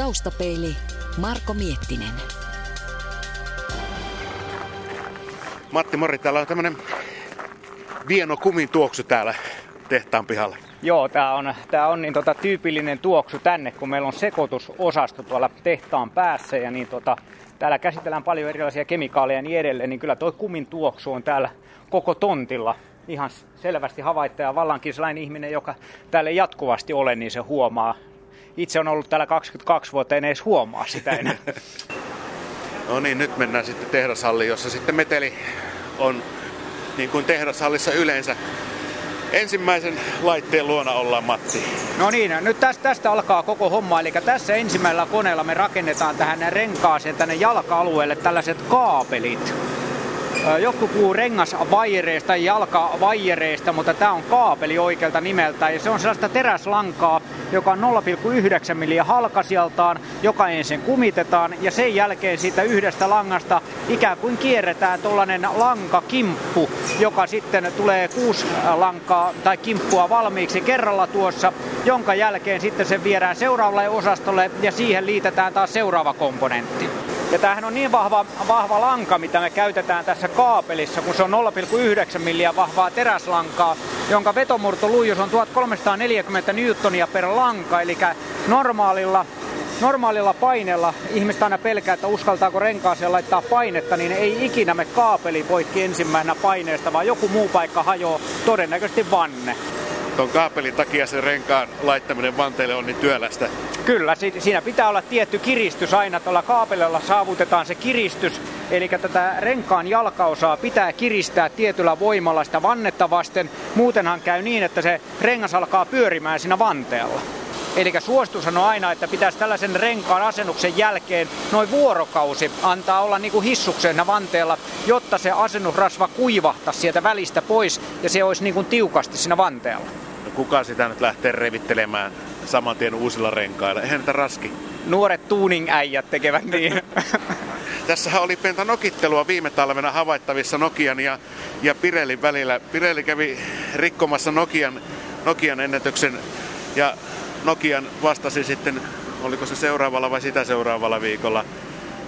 Taustapeili Marko Miettinen. Matti Mori, täällä on tämmönen vieno kumin tuoksu täällä tehtaan pihalla. Joo, tämä on, tää on niin tota, tyypillinen tuoksu tänne, kun meillä on sekoitusosasto tuolla tehtaan päässä ja niin tota, täällä käsitellään paljon erilaisia kemikaaleja ja niin edelleen, niin kyllä tuo kumin tuoksu on täällä koko tontilla ihan selvästi havaittaa. Vallankin sellainen ihminen, joka täällä jatkuvasti ole, niin se huomaa. Itse on ollut täällä 22 vuotta, en edes huomaa sitä enää. No niin, nyt mennään sitten tehdashalliin, jossa sitten meteli on niin kuin tehdashallissa yleensä. Ensimmäisen laitteen luona ollaan Matti. No niin, nyt tästä, tästä alkaa koko homma. Eli tässä ensimmäisellä koneella me rakennetaan tähän renkaaseen tänne jalka-alueelle tällaiset kaapelit. Joku puhuu rengasvaijereista tai jalkavaijereista, mutta tämä on kaapeli oikealta nimeltä. Ja se on sellaista teräslankaa, joka on 0,9 milliä halkasijaltaan, joka ensin kumitetaan ja sen jälkeen siitä yhdestä langasta ikään kuin kierretään tuollainen lankakimppu, joka sitten tulee kuusi lankaa tai kimppua valmiiksi kerralla tuossa, jonka jälkeen sitten se viedään seuraavalle osastolle ja siihen liitetään taas seuraava komponentti. Ja tämähän on niin vahva, vahva lanka, mitä me käytetään tässä kaapelissa, kun se on 0,9 milliä vahvaa teräslankaa, jonka vetomurtoluijus on 1340 newtonia per lanka, eli normaalilla normaalilla paineella ihmistä aina pelkää, että uskaltaako renkaaseen laittaa painetta, niin ei ikinä me kaapeli poikki ensimmäisenä paineesta, vaan joku muu paikka hajoaa, todennäköisesti vanne tuon kaapelin takia sen renkaan laittaminen vanteelle on niin työlästä. Kyllä, siinä pitää olla tietty kiristys aina. Tuolla kaapelilla saavutetaan se kiristys, eli tätä renkaan jalkaosaa pitää kiristää tietyllä voimalla sitä vannetta vasten. Muutenhan käy niin, että se rengas alkaa pyörimään siinä vanteella. Eli suositus on aina, että pitäisi tällaisen renkaan asennuksen jälkeen noin vuorokausi antaa olla niin kuin hissuksena vanteella, jotta se asennusrasva kuivahtaisi sieltä välistä pois ja se olisi niin kuin tiukasti siinä vanteella. No kuka sitä nyt lähtee revittelemään saman tien uusilla renkailla? Eihän niitä raski. Nuoret tuuning-äijät tekevät niin. Tässähän oli pientä nokittelua viime talvena havaittavissa Nokian ja, ja Pirellin välillä. Pirelli kävi rikkomassa Nokian, Nokian ennätyksen ja Nokian vastasi sitten, oliko se seuraavalla vai sitä seuraavalla viikolla,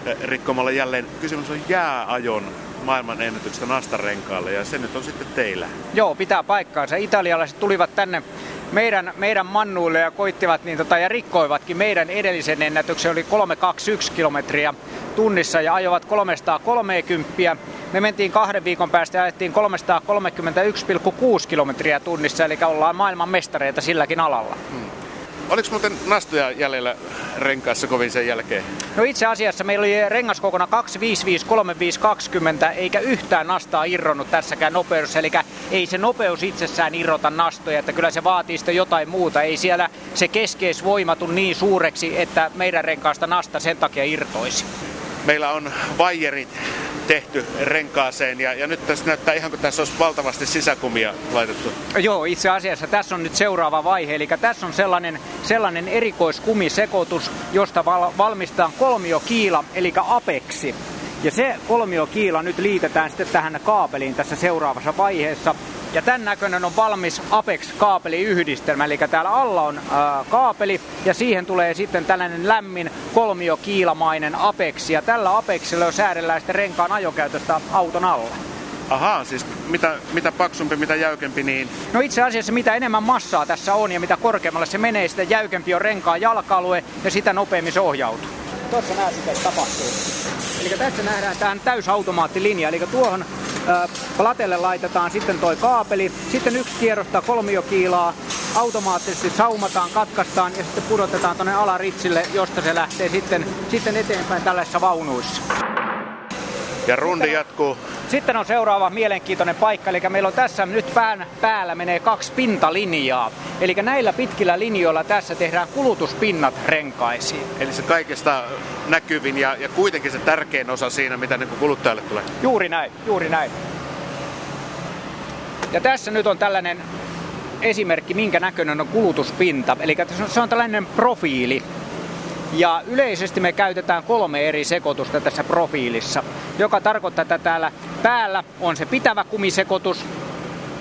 eh, rikkomalla jälleen. Kysymys on jääajon maailman ennätyksestä nastarenkaalle ja se nyt on sitten teillä. Joo, pitää paikkaansa. Italialaiset tulivat tänne meidän, meidän mannuille ja koittivat niin tota, ja rikkoivatkin meidän edellisen ennätyksen, oli 321 kilometriä tunnissa ja ajoivat 330. Me mentiin kahden viikon päästä ja ajettiin 331,6 kilometriä tunnissa, eli ollaan maailman mestareita silläkin alalla. Hmm. Oliko muuten nastoja jäljellä renkaassa kovin sen jälkeen? No itse asiassa meillä oli rengaskokona 255-3520 eikä yhtään nastaa irronnut tässäkään nopeudessa. Eli ei se nopeus itsessään irrota nastoja, että kyllä se vaatii sitten jotain muuta. Ei siellä se keskeisvoima niin suureksi, että meidän renkaasta nasta sen takia irtoisi. Meillä on vaijerit tehty renkaaseen ja, ja nyt tässä näyttää ihan kuin tässä olisi valtavasti sisäkumia laitettu. Joo, itse asiassa tässä on nyt seuraava vaihe, eli tässä on sellainen, sellainen erikoiskumisekoitus, josta val, valmistetaan kolmiokiila, eli apeksi. Ja se kolmiokiila nyt liitetään sitten tähän kaapeliin tässä seuraavassa vaiheessa. Ja tämän näköinen on valmis Apex-kaapeliyhdistelmä, eli täällä alla on ää, kaapeli ja siihen tulee sitten tällainen lämmin kolmiokiilamainen Apex. Ja tällä Apexilla jo säädellään sitten renkaan ajokäytöstä auton alla. Ahaa, siis mitä, mitä paksumpi, mitä jäykempi, niin... No itse asiassa mitä enemmän massaa tässä on ja mitä korkeammalle se menee, sitä jäykempi on renkaan jalka-alue ja sitä nopeammin se ohjautuu. Tuossa näet, mitä tapahtuu. Eli tässä nähdään tähän täysautomaattilinja, eli tuohon platelle laitetaan sitten toi kaapeli, sitten yksi kierrosta kolmiokiilaa, automaattisesti saumataan, katkaistaan ja sitten pudotetaan tuonne alaritsille, josta se lähtee sitten, sitten eteenpäin tällaisissa vaunuissa. Ja rundi jatkuu. Sitten on seuraava mielenkiintoinen paikka, eli meillä on tässä nyt pään päällä menee kaksi pintalinjaa. Eli näillä pitkillä linjoilla tässä tehdään kulutuspinnat renkaisiin. Eli se kaikesta näkyvin ja, ja kuitenkin se tärkein osa siinä, mitä niin kuluttajalle tulee. Juuri näin, juuri näin. Ja tässä nyt on tällainen esimerkki, minkä näköinen on kulutuspinta. Eli se on tällainen profiili. Ja yleisesti me käytetään kolme eri sekoitusta tässä profiilissa, joka tarkoittaa, että täällä päällä on se pitävä kumisekoitus,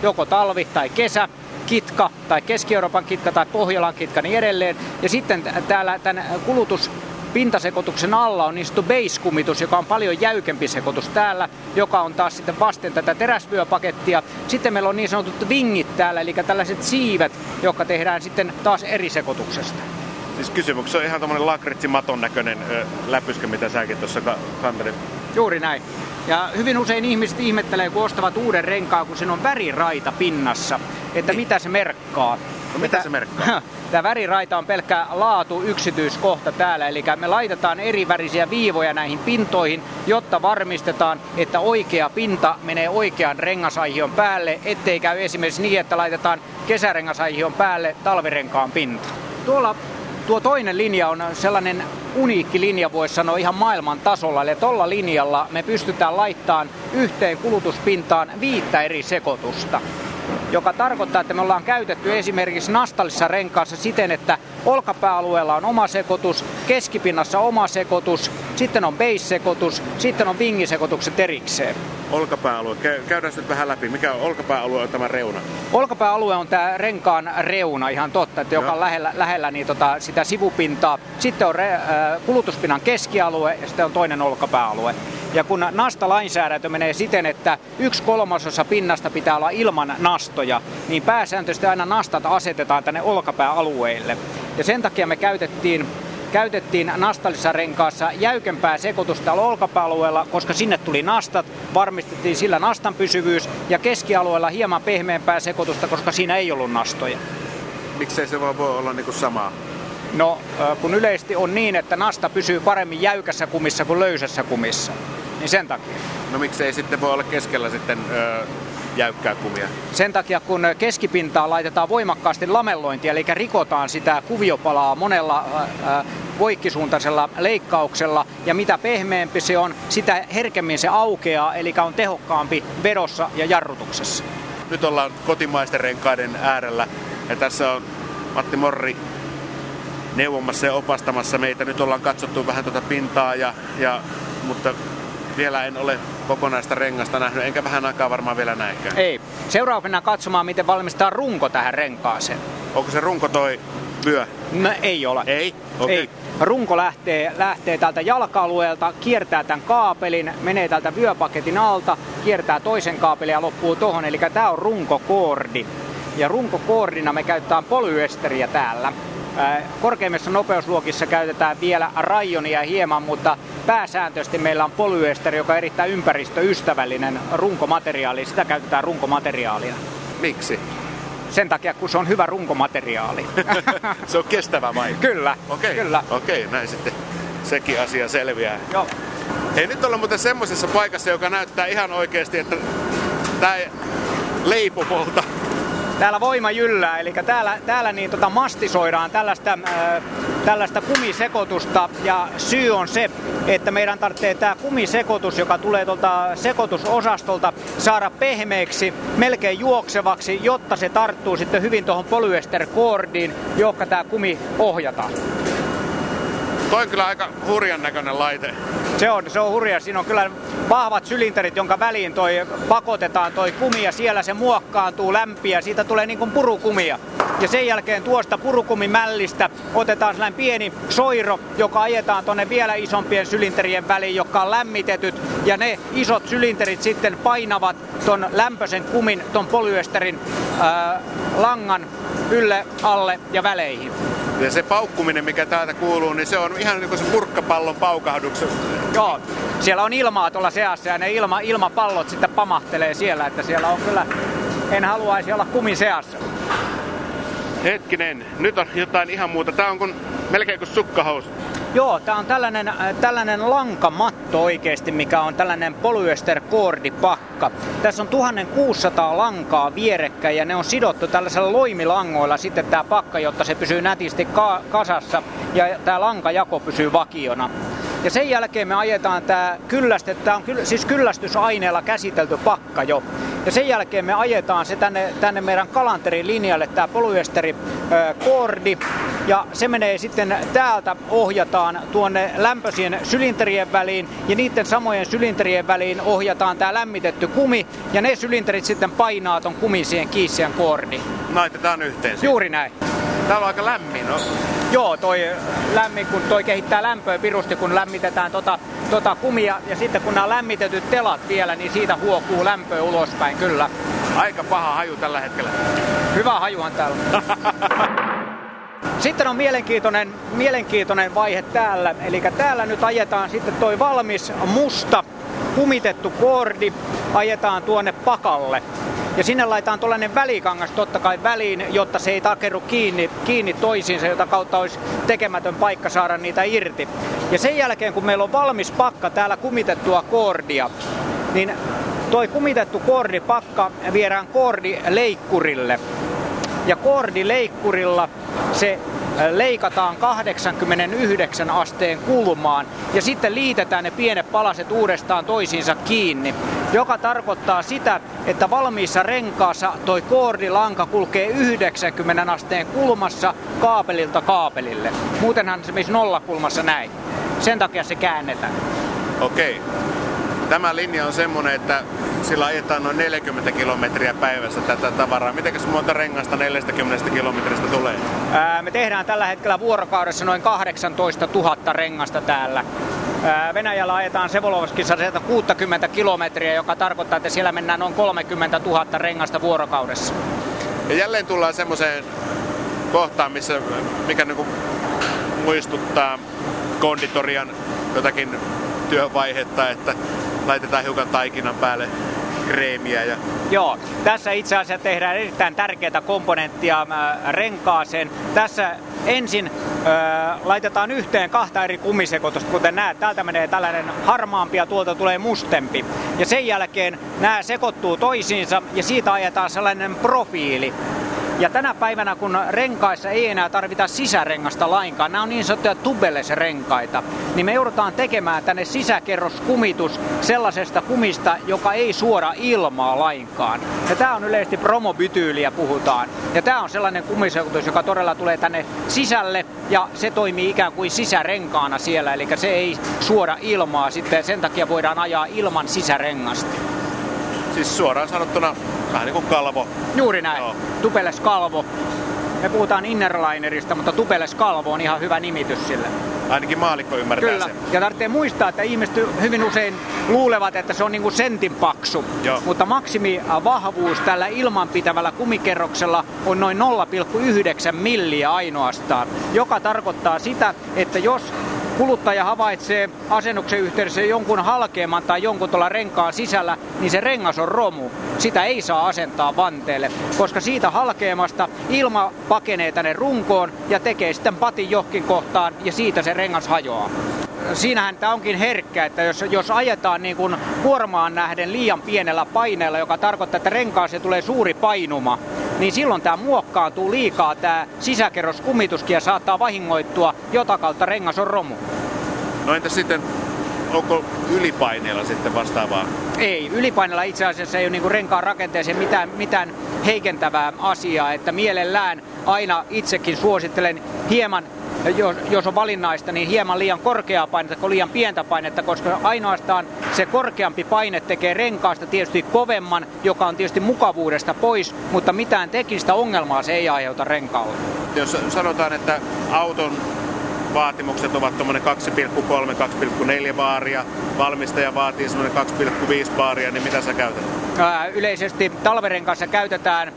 joko talvi tai kesä, kitka tai Keski-Euroopan kitka tai Pohjolan kitka niin edelleen. Ja sitten täällä tämän kulutus pintasekoituksen alla on niin sanottu base-kumitus, joka on paljon jäykempi sekoitus täällä, joka on taas sitten vasten tätä teräsvyöpakettia. Sitten meillä on niin sanotut vingit täällä, eli tällaiset siivet, jotka tehdään sitten taas eri sekoituksesta. Siis kysymyksessä on ihan tämmöinen lakritsimaton näköinen ö, läpyskä, mitä säkin tuossa ka- kantelit. Juuri näin. Ja hyvin usein ihmiset ihmettelee, kun ostavat uuden renkaan, kun siinä on väriraita pinnassa, että mitä se merkkaa. No mitä se merkkaa? Tämä väriraita on pelkkä laatu yksityiskohta täällä, eli me laitetaan eri värisiä viivoja näihin pintoihin, jotta varmistetaan, että oikea pinta menee oikean rengasaihion päälle, ettei käy esimerkiksi niin, että laitetaan kesärengasaihion päälle talvirenkaan pinta. Tuolla tuo toinen linja on sellainen uniikki linja, voisi sanoa ihan maailman tasolla. Eli tuolla linjalla me pystytään laittamaan yhteen kulutuspintaan viittä eri sekoitusta joka tarkoittaa, että me ollaan käytetty esimerkiksi nastallissa renkaassa siten, että olkapääalueella on oma sekoitus, keskipinnassa oma sekoitus, sitten on base-sekoitus, sitten on vingisekoitukset erikseen. Olkapääalue. Käydään nyt vähän läpi. Mikä on olkapääalue on tämä reuna? Olkapääalue on tämä renkaan reuna, ihan totta, että joka on lähellä, lähellä niin tota, sitä sivupintaa. Sitten on re, äh, kulutuspinnan keskialue ja sitten on toinen olkapääalue. Ja kun nasta-lainsäädäntö menee siten, että yksi kolmasosa pinnasta pitää olla ilman nastoja, niin pääsääntöisesti aina nastat asetetaan tänne olkapääalueille. Ja sen takia me käytettiin käytettiin nastallisessa renkaassa jäykempää sekoitusta täällä olkapääalueella, koska sinne tuli nastat, varmistettiin sillä nastan pysyvyys ja keskialueella hieman pehmeämpää sekoitusta, koska siinä ei ollut nastoja. Miksei se vaan voi olla niinku samaa? No, kun yleisesti on niin, että nasta pysyy paremmin jäykässä kumissa kuin löysässä kumissa, niin sen takia. No miksei sitten voi olla keskellä sitten öö, jäykkää kumia? Sen takia, kun keskipintaan laitetaan voimakkaasti lamellointia, eli rikotaan sitä kuviopalaa monella ää, poikkisuuntaisella leikkauksella, ja mitä pehmeämpi se on, sitä herkemmin se aukeaa, eli on tehokkaampi vedossa ja jarrutuksessa. Nyt ollaan kotimaisten renkaiden äärellä, ja tässä on Matti Morri neuvomassa ja opastamassa meitä. Nyt ollaan katsottu vähän tuota pintaa, ja, ja, mutta vielä en ole kokonaista rengasta nähnyt, enkä vähän aikaa varmaan vielä näekään. Ei. Seuraavana katsomaan, miten valmistaa runko tähän renkaaseen. Onko se runko toi vyö? No ei ole. Ei? Okay. Ei. Runko lähtee, lähtee täältä jalka-alueelta, kiertää tämän kaapelin, menee täältä vyöpaketin alta, kiertää toisen kaapelin ja loppuu tohon. Eli tämä on runkokoordi. Ja runkokoordina me käytetään polyesteriä täällä. Korkeimmissa nopeusluokissa käytetään vielä rajonia hieman, mutta pääsääntöisesti meillä on polyesteri, joka on erittäin ympäristöystävällinen runkomateriaali. Sitä käytetään runkomateriaalina. Miksi? Sen takia, kun se on hyvä runkomateriaali. se on kestävä vai? Kyllä, okay. kyllä. Okei, okay, näin sitten sekin asia selviää. Joo. Hei, nyt ollaan muuten semmoisessa paikassa, joka näyttää ihan oikeasti, että tämä ei leipu polta täällä voima jyllää, eli täällä, täällä niin tota mastisoidaan tällaista, äh, tällaista kumisekoitusta ja syy on se, että meidän tarvitsee tämä kumisekoitus, joka tulee tuolta sekoitusosastolta, saada pehmeäksi, melkein juoksevaksi, jotta se tarttuu sitten hyvin tuohon polyesterkoordiin, johon tämä kumi ohjataan. Toi on kyllä aika hurjan näköinen laite. Se on, se on hurja. Siinä on kyllä vahvat sylinterit, jonka väliin toi pakotetaan toi kumi ja siellä se muokkaantuu lämpiä. Siitä tulee niin kuin purukumia. Ja sen jälkeen tuosta purukumimällistä otetaan sellainen pieni soiro, joka ajetaan tonne vielä isompien sylinterien väliin, jotka on lämmitetyt. Ja ne isot sylinterit sitten painavat ton lämpöisen kumin, ton polyesterin ää, langan ylle, alle ja väleihin. Ja se paukkuminen, mikä täältä kuuluu, niin se on ihan niin kuin se purkkapallon paukahduksen. Joo, siellä on ilmaa tuolla seassa ja ne ilma, ilmapallot sitten pamahtelee siellä, että siellä on kyllä, en haluaisi olla kumin seassa. Hetkinen, nyt on jotain ihan muuta. Tää on kun, melkein kuin sukkahousut. Joo, tämä on tällainen, äh, tällainen lankamatto oikeasti, mikä on tällainen polyester koordipakka. Tässä on 1600 lankaa vierekkäin ja ne on sidottu tällaisella loimilangoilla sitten tämä pakka, jotta se pysyy nätisti ka- kasassa ja tämä lankajako pysyy vakiona. Ja sen jälkeen me ajetaan tämä kylläste, tämä on siis kyllästysaineella käsitelty pakka jo. Ja sen jälkeen me ajetaan se tänne, tänne meidän kalanterin linjalle, tämä polyesteri koordi. Ja se menee sitten täältä ohjataan tuonne lämpöisien sylinterien väliin ja niiden samojen sylinterien väliin ohjataan tämä lämmitetty kumi ja ne sylinterit sitten painaa ton kumisien kiissien koordi. naitetaan yhteen. Juuri näin. Täällä on aika lämmin. No. Joo, toi lämmin, kun toi kehittää lämpöä pirusti, kun lämmitetään tota, tota kumia. Ja sitten kun nämä lämmitetyt telat vielä, niin siitä huokuu lämpöä ulospäin, kyllä. Aika paha haju tällä hetkellä. Hyvä hajuhan täällä. Sitten on mielenkiintoinen, mielenkiintoinen vaihe täällä. Eli täällä nyt ajetaan sitten toi valmis musta kumitettu kordi, ajetaan tuonne pakalle. Ja sinne laitetaan tuollainen välikangas totta kai väliin, jotta se ei takeru kiinni, kiinni toisiinsa, jota kautta olisi tekemätön paikka saada niitä irti. Ja sen jälkeen, kun meillä on valmis pakka täällä kumitettua kordia, niin toi kumitettu kordipakka viedään kordileikkurille. Ja kordileikkurilla se leikataan 89 asteen kulmaan ja sitten liitetään ne pienet palaset uudestaan toisiinsa kiinni, joka tarkoittaa sitä, että valmiissa renkaassa toi koordilanka kulkee 90 asteen kulmassa kaapelilta kaapelille. Muutenhan se menisi nollakulmassa näin. Sen takia se käännetään. Okei. Tämä linja on semmoinen, että sillä ajetaan noin 40 kilometriä päivässä tätä tavaraa. Mitenkäs monta rengasta 40 kilometristä tulee? Ää, me tehdään tällä hetkellä vuorokaudessa noin 18 000 rengasta täällä. Ää, Venäjällä ajetaan Sevolovskissa 60 kilometriä, joka tarkoittaa, että siellä mennään noin 30 000 rengasta vuorokaudessa. Ja jälleen tullaan semmoiseen kohtaan, missä, mikä niinku muistuttaa konditorian jotakin työvaihetta, että laitetaan hiukan taikinan päälle kreemiä. Ja... Joo, tässä itse asiassa tehdään erittäin tärkeää komponenttia äh, renkaaseen. Tässä ensin äh, laitetaan yhteen kahta eri kumisekoitusta, kuten näet. Täältä menee tällainen harmaampi ja tuolta tulee mustempi. Ja sen jälkeen nämä sekoittuu toisiinsa ja siitä ajetaan sellainen profiili. Ja tänä päivänä, kun renkaissa ei enää tarvita sisärengasta lainkaan, nämä on niin sanottuja tubeless-renkaita, niin me joudutaan tekemään tänne sisäkerroskumitus sellaisesta kumista, joka ei suora ilmaa lainkaan. Ja tämä on yleisesti promobityyliä puhutaan. Ja tämä on sellainen kumiseutus, joka todella tulee tänne sisälle ja se toimii ikään kuin sisärenkaana siellä, eli se ei suora ilmaa sitten sen takia voidaan ajaa ilman sisärengasta. Siis suoraan sanottuna vähän niin kuin kalvo. Juuri näin. Joo. Tupeles kalvo. Me puhutaan innerlinerista, mutta Tupeles kalvo on ihan hyvä nimitys sille. Ainakin maalikko ymmärtää Kyllä. sen. Ja tarvitsee muistaa, että ihmiset hyvin usein luulevat, että se on niin kuin sentin paksu. Joo. Mutta maksimivahvuus tällä ilmanpitävällä kumikerroksella on noin 0,9 milliä ainoastaan, joka tarkoittaa sitä, että jos kuluttaja havaitsee asennuksen yhteydessä jonkun halkeaman tai jonkun tuolla renkaan sisällä, niin se rengas on romu. Sitä ei saa asentaa vanteelle, koska siitä halkeamasta ilma pakenee tänne runkoon ja tekee sitten patin johkin kohtaan ja siitä se rengas hajoaa siinähän tämä onkin herkkä, että jos, jos ajetaan niin kuin kuormaan nähden liian pienellä paineella, joka tarkoittaa, että renkaaseen tulee suuri painuma, niin silloin tämä muokkaantuu liikaa tämä sisäkerroskumituskin ja saattaa vahingoittua, jota kautta rengas on romu. No entä sitten, onko ylipaineella sitten vastaavaa? Ei, ylipaineella itse asiassa ei ole niin renkaan rakenteeseen mitään, mitään heikentävää asiaa, että mielellään aina itsekin suosittelen hieman jos, jos on valinnaista, niin hieman liian korkeaa painetta kuin liian pientä painetta, koska ainoastaan se korkeampi paine tekee renkaasta tietysti kovemman, joka on tietysti mukavuudesta pois, mutta mitään teknistä ongelmaa se ei aiheuta renkaalle. Jos sanotaan, että auton vaatimukset ovat tuommoinen 2,3-2,4 baaria, valmistaja vaatii semmoinen 2,5 baaria, niin mitä sä käytät? Yleisesti talverenkaassa käytetään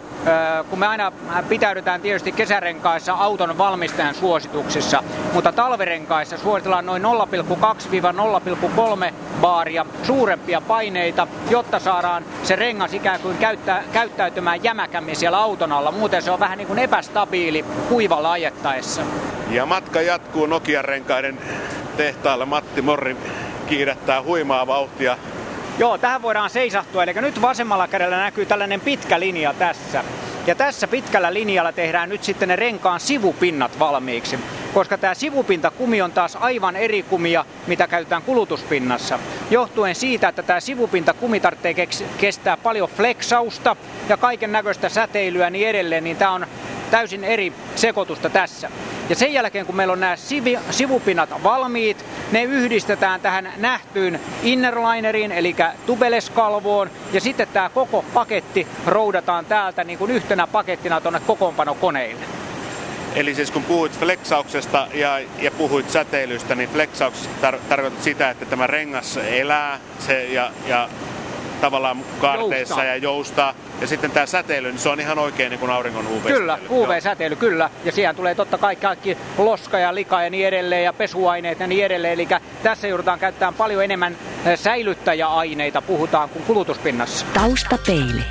kun me aina pitäydytään tietysti kesärenkaissa auton valmistajan suosituksissa, mutta talverenkaissa suositellaan noin 0,2-0,3 baaria suurempia paineita, jotta saadaan se rengas ikään kuin käyttä, käyttäytymään jämäkämmin siellä auton alla. Muuten se on vähän niin kuin epästabiili kuivalla ajettaessa. Ja matka jatkuu Nokian renkaiden tehtaalla. Matti Morri kiirättää huimaa vauhtia Joo, tähän voidaan seisahtua. Eli nyt vasemmalla kädellä näkyy tällainen pitkä linja tässä. Ja tässä pitkällä linjalla tehdään nyt sitten ne renkaan sivupinnat valmiiksi. Koska tämä sivupintakumi on taas aivan eri kumia, mitä käytetään kulutuspinnassa. Johtuen siitä, että tämä sivupintakumi tarvitsee kestää paljon fleksausta ja kaiken näköistä säteilyä niin edelleen, niin tämä on täysin eri sekoitusta tässä. Ja sen jälkeen, kun meillä on nämä sivupinnat valmiit, ne yhdistetään tähän nähtyyn innerlineriin, eli tubeleskalvoon, ja sitten tämä koko paketti roudataan täältä niin kuin yhtenä pakettina tuonne kokoonpanokoneille. Eli siis kun puhuit flexauksesta ja, ja puhuit säteilystä, niin flexauksesta tar- tarkoitat sitä, että tämä rengas elää se, ja, ja tavallaan kaarteissa joustaa. ja joustaa. Ja sitten tämä säteily, niin se on ihan oikein niin kuin auringon UV. Kyllä, UV-säteily, kyllä. Ja siihen tulee totta kai kaikki loska ja lika ja niin edelleen ja pesuaineet ja niin edelleen. Eli tässä joudutaan käyttämään paljon enemmän eh, säilyttäjäaineita, puhutaan kuin kulutuspinnassa. Taustapeili.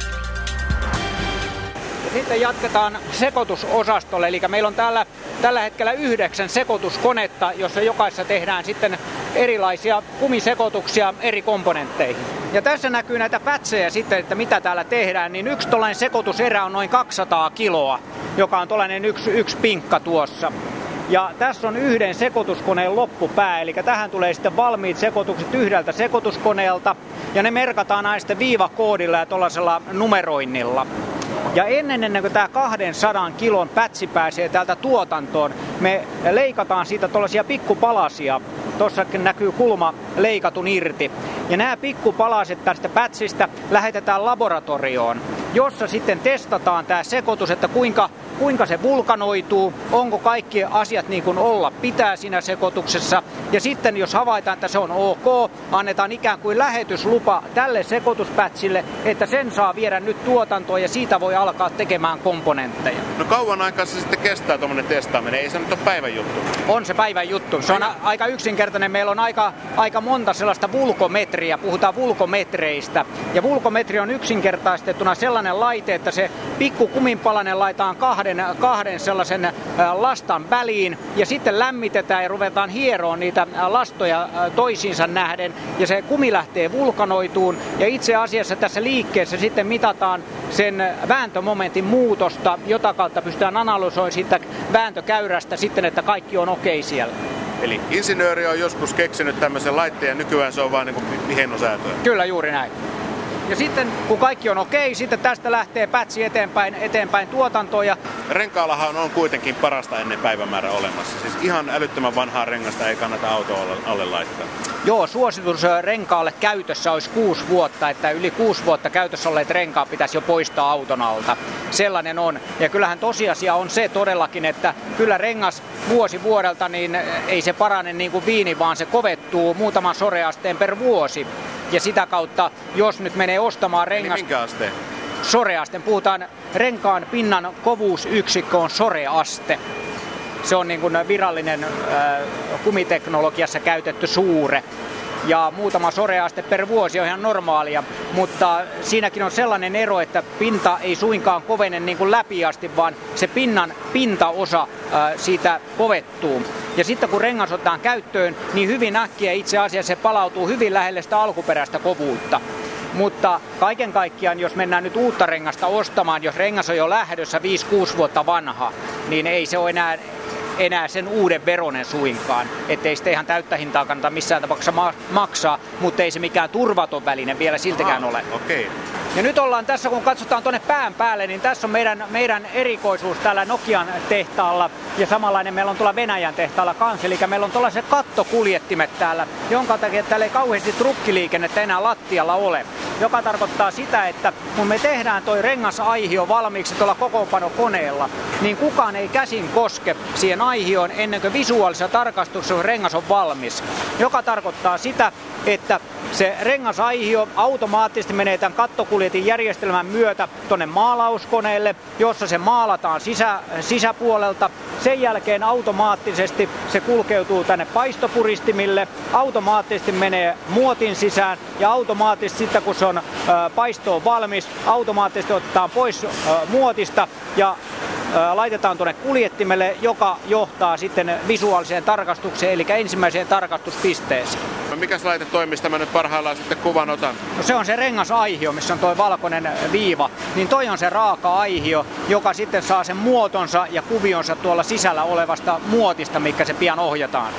Sitten jatketaan sekoitusosastolle, eli meillä on täällä tällä hetkellä yhdeksän sekoituskonetta, jossa jokaisessa tehdään sitten erilaisia kumisekoituksia eri komponentteihin. Ja tässä näkyy näitä pätsejä sitten, että mitä täällä tehdään, niin yksi tuollainen sekoituserä on noin 200 kiloa, joka on tuollainen yksi, yksi pinkka tuossa. Ja tässä on yhden sekoituskoneen loppupää, eli tähän tulee sitten valmiit sekoitukset yhdeltä sekoituskoneelta, ja ne merkataan aina sitten viivakoodilla ja tuollaisella numeroinnilla. Ja ennen, ennen kuin tämä 200 kilon pätsi pääsee täältä tuotantoon, me leikataan siitä tuollaisia pikkupalasia. Tuossakin näkyy kulma leikatun irti. Ja nämä pikkupalaset tästä pätsistä lähetetään laboratorioon, jossa sitten testataan tämä sekoitus, että kuinka, kuinka se vulkanoituu, onko kaikki asiat niin kuin olla pitää siinä sekoituksessa. Ja sitten jos havaitaan, että se on ok, annetaan ikään kuin lähetyslupa tälle sekoituspätsille, että sen saa viedä nyt tuotantoon ja siitä voi alkaa tekemään komponentteja. No kauan aikaa se sitten kestää tuommoinen testaaminen? Ei se nyt ole päivän juttu. On se päivän juttu. Se on aika yksinkertainen. Meillä on aika, aika monta sellaista vulkometriä, puhutaan vulkometreistä. Ja vulkometri on yksinkertaistettuna sellainen laite, että se pikku kuminpalanen laitetaan kahden, kahden sellaisen lastan väliin ja sitten lämmitetään ja ruvetaan hieroon niitä lastoja toisiinsa nähden ja se kumi lähtee vulkanoituun ja itse asiassa tässä liikkeessä sitten mitataan sen vääntömomentin muutosta, jota kautta pystytään analysoimaan sitä vääntökäyrästä sitten, että kaikki on okei okay siellä. Eli insinööri on joskus keksinyt tämmöisen laitteen ja nykyään se on vain niin hiennosäätöä. Kyllä juuri näin. Ja sitten kun kaikki on okei, sitten tästä lähtee pätsi eteenpäin, eteenpäin tuotantoon. Ja... Renkaallahan on kuitenkin parasta ennen päivämäärä olemassa. Siis ihan älyttömän vanhaa rengasta ei kannata auto alle, alle laittaa. Joo, suositus renkaalle käytössä olisi kuusi vuotta, että yli kuusi vuotta käytössä olleet renkaat pitäisi jo poistaa auton alta. Sellainen on. Ja kyllähän tosiasia on se todellakin, että kyllä rengas vuosi vuodelta, niin ei se parane niin kuin viini, vaan se kovettuu muutaman soreasteen per vuosi. Ja sitä kautta, jos nyt menee ostamaan rengas... Eli minkä asteen? Soreaste. Puhutaan renkaan pinnan kovuusyksikkö on soreaste. Se on niin kuin virallinen äh, kumiteknologiassa käytetty suure ja muutama soreaste per vuosi on ihan normaalia, mutta siinäkin on sellainen ero, että pinta ei suinkaan kovene niin kuin läpi asti, vaan se pinnan pintaosa siitä kovettuu. Ja sitten kun rengas otetaan käyttöön, niin hyvin äkkiä itse asiassa se palautuu hyvin lähelle sitä alkuperäistä kovuutta. Mutta kaiken kaikkiaan, jos mennään nyt uutta rengasta ostamaan, jos rengas on jo lähdössä 5-6 vuotta vanha, niin ei se ole enää enää sen uuden veronen suinkaan. Ettei sitä ihan täyttä hintaa kannata missään tapauksessa maksaa, mutta ei se mikään turvaton väline vielä siltäkään Aha, ole. Okay. Ja nyt ollaan tässä, kun katsotaan tuonne pään päälle, niin tässä on meidän, meidän erikoisuus täällä Nokian tehtaalla ja samanlainen meillä on tuolla Venäjän tehtaalla kanssa. Eli meillä on tuollaiset kattokuljettimet täällä, jonka takia täällä ei kauheasti trukkiliikennettä enää lattialla ole. Joka tarkoittaa sitä, että kun me tehdään toi rengasaihio valmiiksi tuolla kokoonpanokoneella, niin kukaan ei käsin koske siihen aihioon ennen kuin visuaalisessa tarkastuksessa rengas on valmis. Joka tarkoittaa sitä, että se rengasaihio automaattisesti menee tämän kattokuljetin järjestelmän myötä tuonne maalauskoneelle, jossa se maalataan sisä, sisäpuolelta. Sen jälkeen automaattisesti se kulkeutuu tänne paistopuristimille, automaattisesti menee muotin sisään ja automaattisesti sitten kun se on paisto on valmis, automaattisesti otetaan pois muotista ja laitetaan tuonne kuljettimelle, joka johtaa sitten visuaaliseen tarkastukseen, eli ensimmäiseen tarkastuspisteeseen. No mikä laite toimii, mä nyt parhaillaan sitten kuvan otan? No se on se rengasaihio, missä on tuo valkoinen viiva. Niin toi on se raaka aihio, joka sitten saa sen muotonsa ja kuvionsa tuolla sisällä olevasta muotista, mikä se pian ohjataan.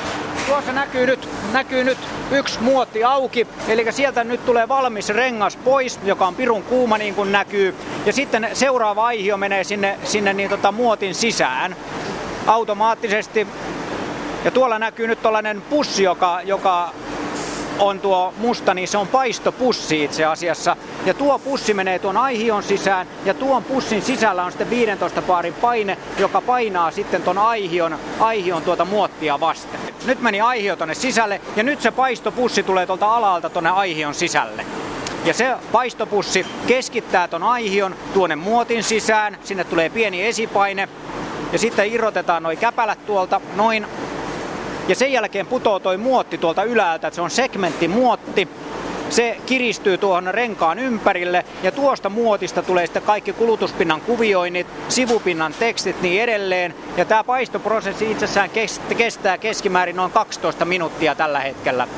Tuossa näkyy nyt, näkyy nyt yksi muotti auki, eli sieltä nyt tulee valmis rengas pois, joka on pirun kuuma niin kuin näkyy. Ja sitten seuraava aihio menee sinne, sinne niin tota muotin sisään. automaattisesti. Ja tuolla näkyy nyt tällainen pussi, joka, joka on tuo musta, niin se on paistopussi itse asiassa. Ja tuo pussi menee tuon aihion sisään ja tuon pussin sisällä on sitten 15 paarin paine, joka painaa sitten tuon aihion, aihion tuota muottia vasten. Nyt meni aihio tonne sisälle ja nyt se paistopussi tulee tuolta alalta tuonne aihion sisälle. Ja se paistopussi keskittää ton aihion tuonne muotin sisään, sinne tulee pieni esipaine ja sitten irrotetaan noin käpälät tuolta noin ja sen jälkeen putoo toi muotti tuolta ylältä, että se on segmenttimuotti. Se kiristyy tuohon renkaan ympärille ja tuosta muotista tulee sitten kaikki kulutuspinnan kuvioinnit, sivupinnan tekstit niin edelleen. Ja tämä paistoprosessi itsessään kestää keskimäärin noin 12 minuuttia tällä hetkellä.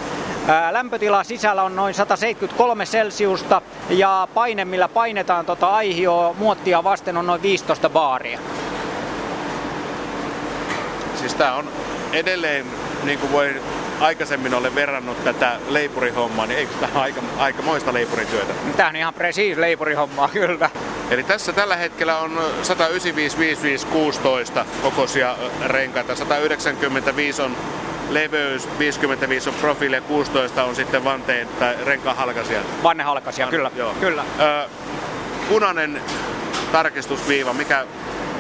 Lämpötila sisällä on noin 173 celsiusta ja paine, millä painetaan tota aihioa muottia vasten on noin 15 baaria. Siis tää on edelleen, niin kuin voi aikaisemmin olen verrannut tätä leipurihommaa, niin eikö tämä aika, aika moista leipurityötä? Tämä on ihan presiis leipurihommaa, kyllä. Eli tässä tällä hetkellä on 195 kokoisia renkaita. 195 on leveys, 55 on profiili ja 16 on sitten vanteen tai renkaan halkasia. Vannehalkasia, kyllä. Joo. kyllä. Ö, punainen tarkistusviiva, mikä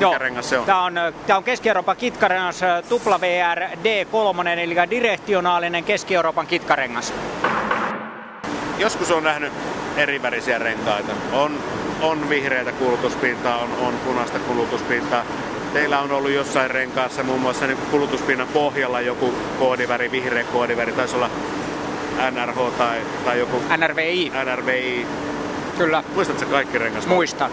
Joo. Mikä rengas se on? Tämä on, tämä on Keski-Euroopan kitkarengas WR D3, eli direktionaalinen Keski-Euroopan kitkarengas. Joskus on nähnyt eri värisiä renkaita. On, on vihreitä kulutuspintaa, on, on punaista kulutuspintaa. Teillä on ollut jossain renkaassa muun muassa niin kulutuspinnan pohjalla joku koodiväri, vihreä koodiväri, taisi olla NRH tai, tai joku... NRVI. NRVI. Kyllä. Muistatko kaikki rengas? Muistan.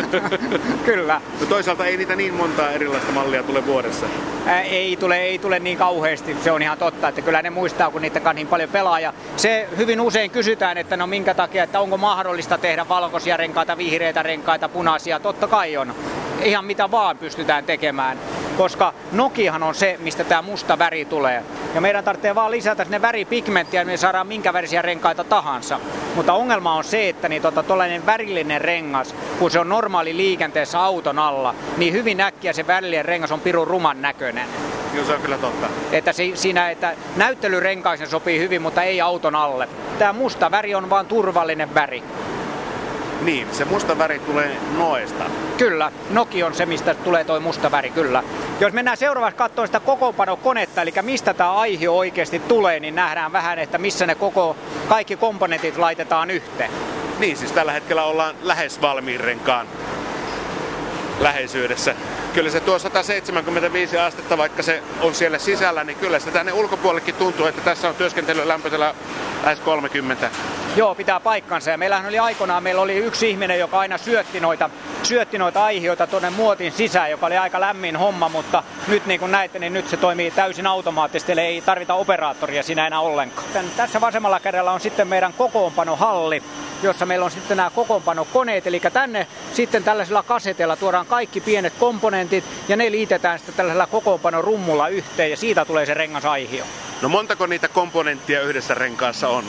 Kyllä. No toisaalta ei niitä niin monta erilaista mallia tule vuodessa. Ää, ei, tule, ei tule niin kauheasti, se on ihan totta, että kyllä ne muistaa, kun niitä niin paljon pelaa. Ja se hyvin usein kysytään, että no minkä takia, että onko mahdollista tehdä valkoisia renkaita, vihreitä renkaita, punaisia. Totta kai on. Ihan mitä vaan pystytään tekemään koska Nokiahan on se, mistä tämä musta väri tulee. Ja meidän tarvitsee vaan lisätä sinne väripigmenttiä, niin me saadaan minkä värisiä renkaita tahansa. Mutta ongelma on se, että niin tota, värillinen rengas, kun se on normaali liikenteessä auton alla, niin hyvin äkkiä se värillinen rengas on pirun ruman näköinen. Joo, se on kyllä totta. Että si- siinä, että näyttelyrenkaisen sopii hyvin, mutta ei auton alle. Tämä musta väri on vaan turvallinen väri. Niin, se musta väri tulee noesta. Kyllä, Noki on se, mistä tulee toi musta väri, kyllä. Jos mennään seuraavaksi katsomaan sitä kokoonpanokonetta, eli mistä tämä aihe oikeasti tulee, niin nähdään vähän, että missä ne koko, kaikki komponentit laitetaan yhteen. Niin, siis tällä hetkellä ollaan lähes valmiin renkaan läheisyydessä. Kyllä se tuo 175 astetta, vaikka se on siellä sisällä, niin kyllä se tänne ulkopuolellekin tuntuu, että tässä on työskentely lämpötila lähes 30. Joo, pitää paikkansa. Ja meillähän oli aikoinaan, meillä oli yksi ihminen, joka aina syötti noita, syötti noita aihioita tuonne muotin sisään, joka oli aika lämmin homma, mutta nyt niin kuin näette, niin nyt se toimii täysin automaattisesti, eli ei tarvita operaattoria siinä enää ollenkaan. Tän, tässä vasemmalla kädellä on sitten meidän kokoonpanohalli, jossa meillä on sitten nämä kokoonpanokoneet, eli tänne sitten tällaisella kaseteella tuodaan kaikki pienet komponentit ja ne liitetään sitten tällaisella kokoonpanorummulla yhteen ja siitä tulee se rengasaihio. No montako niitä komponenttia yhdessä renkaassa on?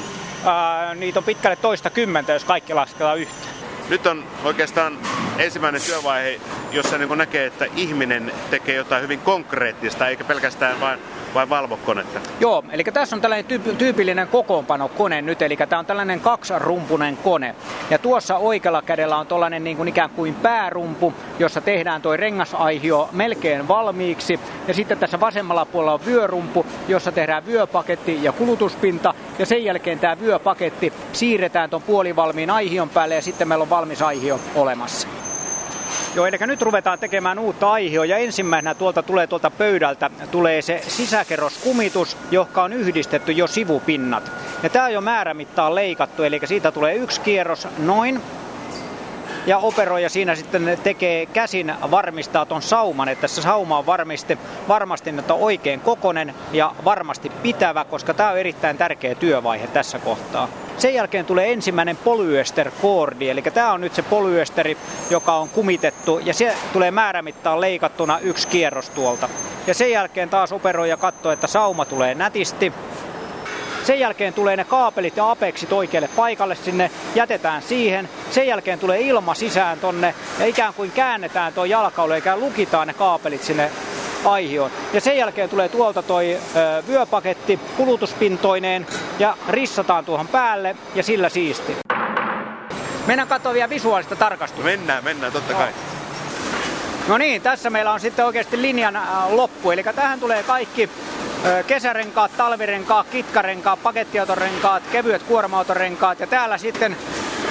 Ää, niitä on pitkälle toista kymmentä, jos kaikki lasketaan yhteen. Nyt on oikeastaan ensimmäinen työvaihe, jossa niin näkee, että ihminen tekee jotain hyvin konkreettista, eikä pelkästään vain vai valvokonetta? Joo, eli tässä on tällainen tyyp- tyypillinen kokoonpanokone nyt, eli tämä on tällainen kaksirumpunen kone. Ja tuossa oikealla kädellä on tällainen niin kuin ikään kuin päärumpu, jossa tehdään tuo rengasaihio melkein valmiiksi. Ja sitten tässä vasemmalla puolella on vyörumpu, jossa tehdään vyöpaketti ja kulutuspinta. Ja sen jälkeen tämä vyöpaketti siirretään tuon puolivalmiin aihion päälle ja sitten meillä on valmis aihio olemassa. Joo, eli nyt ruvetaan tekemään uutta aihioa ja ensimmäisenä tuolta tulee tuolta pöydältä tulee se sisäkerroskumitus, joka on yhdistetty jo sivupinnat. Ja tämä on jo määrämittaan leikattu, eli siitä tulee yksi kierros noin ja operoija siinä sitten tekee käsin varmistaa ton sauman, että se sauma on varmasti, varmasti että on oikein kokonen ja varmasti pitävä, koska tämä on erittäin tärkeä työvaihe tässä kohtaa. Sen jälkeen tulee ensimmäinen polyester-koordi, eli tämä on nyt se polyesteri, joka on kumitettu ja se tulee määrämittaan leikattuna yksi kierros tuolta. Ja sen jälkeen taas operoija katsoo, että sauma tulee nätisti sen jälkeen tulee ne kaapelit ja apeksit oikealle paikalle sinne, jätetään siihen. Sen jälkeen tulee ilma sisään tonne ja ikään kuin käännetään tuo jalkaulu, eikä lukitaan ne kaapelit sinne aihioon. Ja sen jälkeen tulee tuolta toi ö, vyöpaketti kulutuspintoineen ja rissataan tuohon päälle ja sillä siisti. Mennään katsomaan vielä visuaalista tarkastusta. Mennään, mennään, totta kai. No niin, tässä meillä on sitten oikeasti linjan loppu. Eli tähän tulee kaikki kesärenkaat, talvirenkaat, kitkarenkaat, pakettiautorenkaat, kevyet kuorma-autorenkaat ja täällä sitten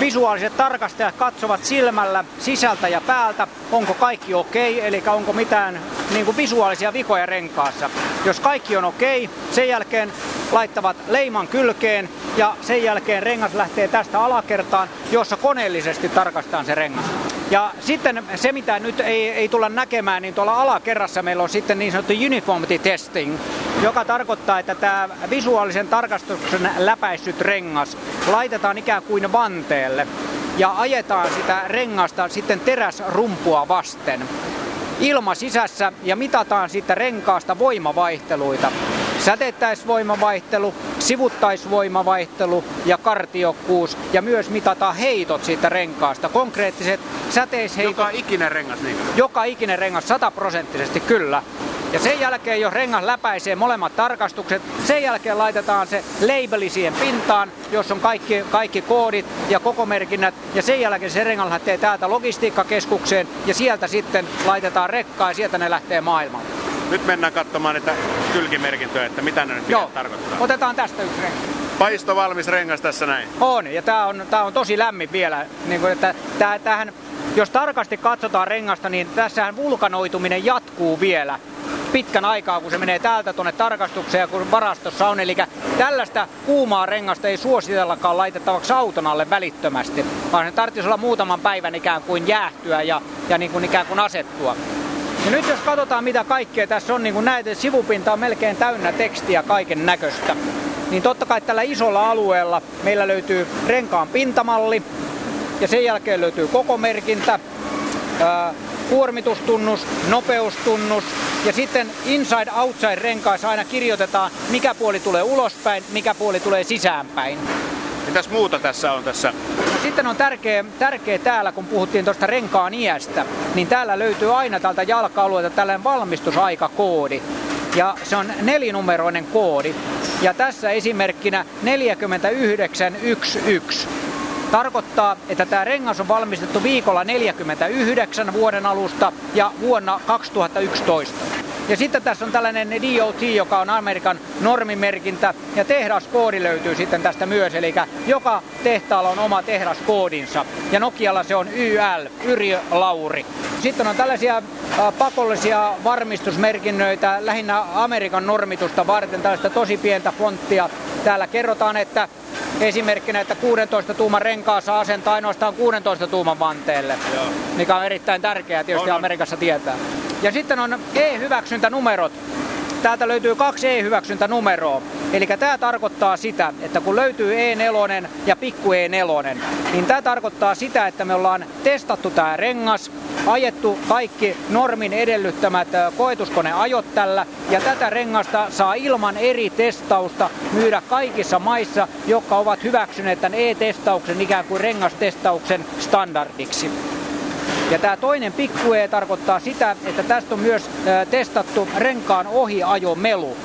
visuaaliset tarkastajat katsovat silmällä sisältä ja päältä, onko kaikki okei, eli onko mitään niin kuin visuaalisia vikoja renkaassa. Jos kaikki on okei, sen jälkeen laittavat leiman kylkeen ja sen jälkeen rengas lähtee tästä alakertaan, jossa koneellisesti tarkastetaan se rengas. Ja sitten se, mitä nyt ei, ei tulla näkemään, niin tuolla alakerrassa meillä on sitten niin sanottu uniformity testing, joka tarkoittaa, että tämä visuaalisen tarkastuksen läpäissyt rengas laitetaan ikään kuin vanteelle ja ajetaan sitä rengasta sitten teräsrumpua vasten ilma sisässä ja mitataan sitten renkaasta voimavaihteluita säteittäisvoimavaihtelu, sivuttaisvoimavaihtelu ja kartiokkuus ja myös mitataan heitot siitä renkaasta. Konkreettiset säteisheitot. Joka ikinen rengas niin? Joka ikinen rengas sataprosenttisesti kyllä. Ja sen jälkeen, jos rengas läpäisee molemmat tarkastukset, sen jälkeen laitetaan se labeli siihen pintaan, jos on kaikki, kaikki koodit ja koko merkinnät. Ja sen jälkeen se rengas lähtee täältä logistiikkakeskukseen ja sieltä sitten laitetaan rekkaa ja sieltä ne lähtee maailmalle. Nyt mennään katsomaan niitä kylkimerkintöjä, että mitä ne nyt Joo. tarkoittaa. Otetaan tästä yksi rengas. Paisto valmis rengas tässä näin. On, ja tämä on, tää on tosi lämmin vielä. Niin kuin, että tää, tähän, jos tarkasti katsotaan rengasta, niin tässähän vulkanoituminen jatkuu vielä pitkän aikaa, kun se menee täältä tuonne tarkastukseen ja kun varastossa on. Eli tällaista kuumaa rengasta ei suositellakaan laitettavaksi auton alle välittömästi, vaan se tarvitsisi olla muutaman päivän ikään kuin jäähtyä ja, ja niin kuin ikään kuin asettua. Ja nyt jos katsotaan mitä kaikkea tässä on, niin kuin näet, sivupinta on melkein täynnä tekstiä kaiken näköistä. Niin totta kai tällä isolla alueella meillä löytyy renkaan pintamalli ja sen jälkeen löytyy koko merkintä, kuormitustunnus, nopeustunnus ja sitten inside-outside renkaissa aina kirjoitetaan, mikä puoli tulee ulospäin, mikä puoli tulee sisäänpäin. Mitäs muuta tässä on tässä? No, sitten on tärkeä, tärkeä täällä, kun puhuttiin tuosta renkaan iästä, niin täällä löytyy aina tältä jalka-alueelta tällainen valmistusaikakoodi. Ja se on nelinumeroinen koodi. Ja tässä esimerkkinä 49111 tarkoittaa, että tämä rengas on valmistettu viikolla 49 vuoden alusta ja vuonna 2011. Ja sitten tässä on tällainen DOT, joka on Amerikan normimerkintä, ja tehdaskoodi löytyy sitten tästä myös, eli joka tehtaalla on oma tehdaskoodinsa. Ja Nokialla se on YL, Yrjö Lauri. Sitten on tällaisia pakollisia varmistusmerkinnöitä lähinnä Amerikan normitusta varten, tällaista tosi pientä fonttia. Täällä kerrotaan, että esimerkkinä, että 16 tuuman renkaa saa asentaa ainoastaan 16 tuuman vanteelle, Joo. mikä on erittäin tärkeää tietysti on. Amerikassa tietää. Ja sitten on e-hyväksyntänumerot. Täältä löytyy kaksi e-hyväksyntänumeroa. Eli tämä tarkoittaa sitä, että kun löytyy E4 ja pikku E4, niin tämä tarkoittaa sitä, että me ollaan testattu tämä rengas, ajettu kaikki normin edellyttämät koetuskoneajot tällä, ja tätä rengasta saa ilman eri testausta myydä kaikissa maissa, jotka ovat hyväksyneet tämän e-testauksen ikään kuin rengastestauksen standardiksi. Ja tämä toinen pikku E tarkoittaa sitä, että tästä on myös testattu renkaan ohiajomelu.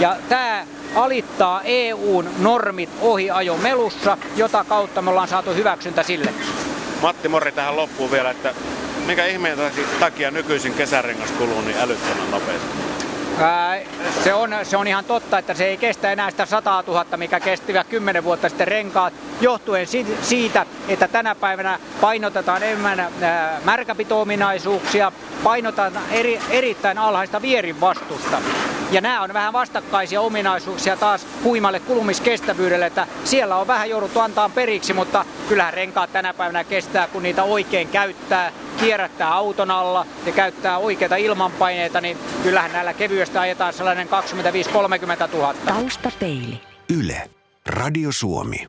Ja tämä alittaa EUn normit ohiajomelussa, jota kautta me ollaan saatu hyväksyntä sille. Matti Morri tähän loppuun vielä, että mikä ihmeen takia nykyisin kesärengas kuluu niin älyttömän nopeasti? se, on, se on ihan totta, että se ei kestä enää sitä 100 000, mikä kestivät 10 vuotta sitten renkaat, johtuen siitä, että tänä päivänä painotetaan enemmän märkäpito-ominaisuuksia, painotetaan eri, erittäin alhaista vierin vastusta. Ja nämä on vähän vastakkaisia ominaisuuksia taas huimalle kulumiskestävyydelle, että siellä on vähän jouduttu antaa periksi, mutta kyllähän renkaat tänä päivänä kestää, kun niitä oikein käyttää, kierrättää auton alla ja käyttää oikeita ilmanpaineita, niin kyllähän näillä kevyistä ajetaan sellainen 25-30 000. Taustapeili. Yle. Radio Suomi.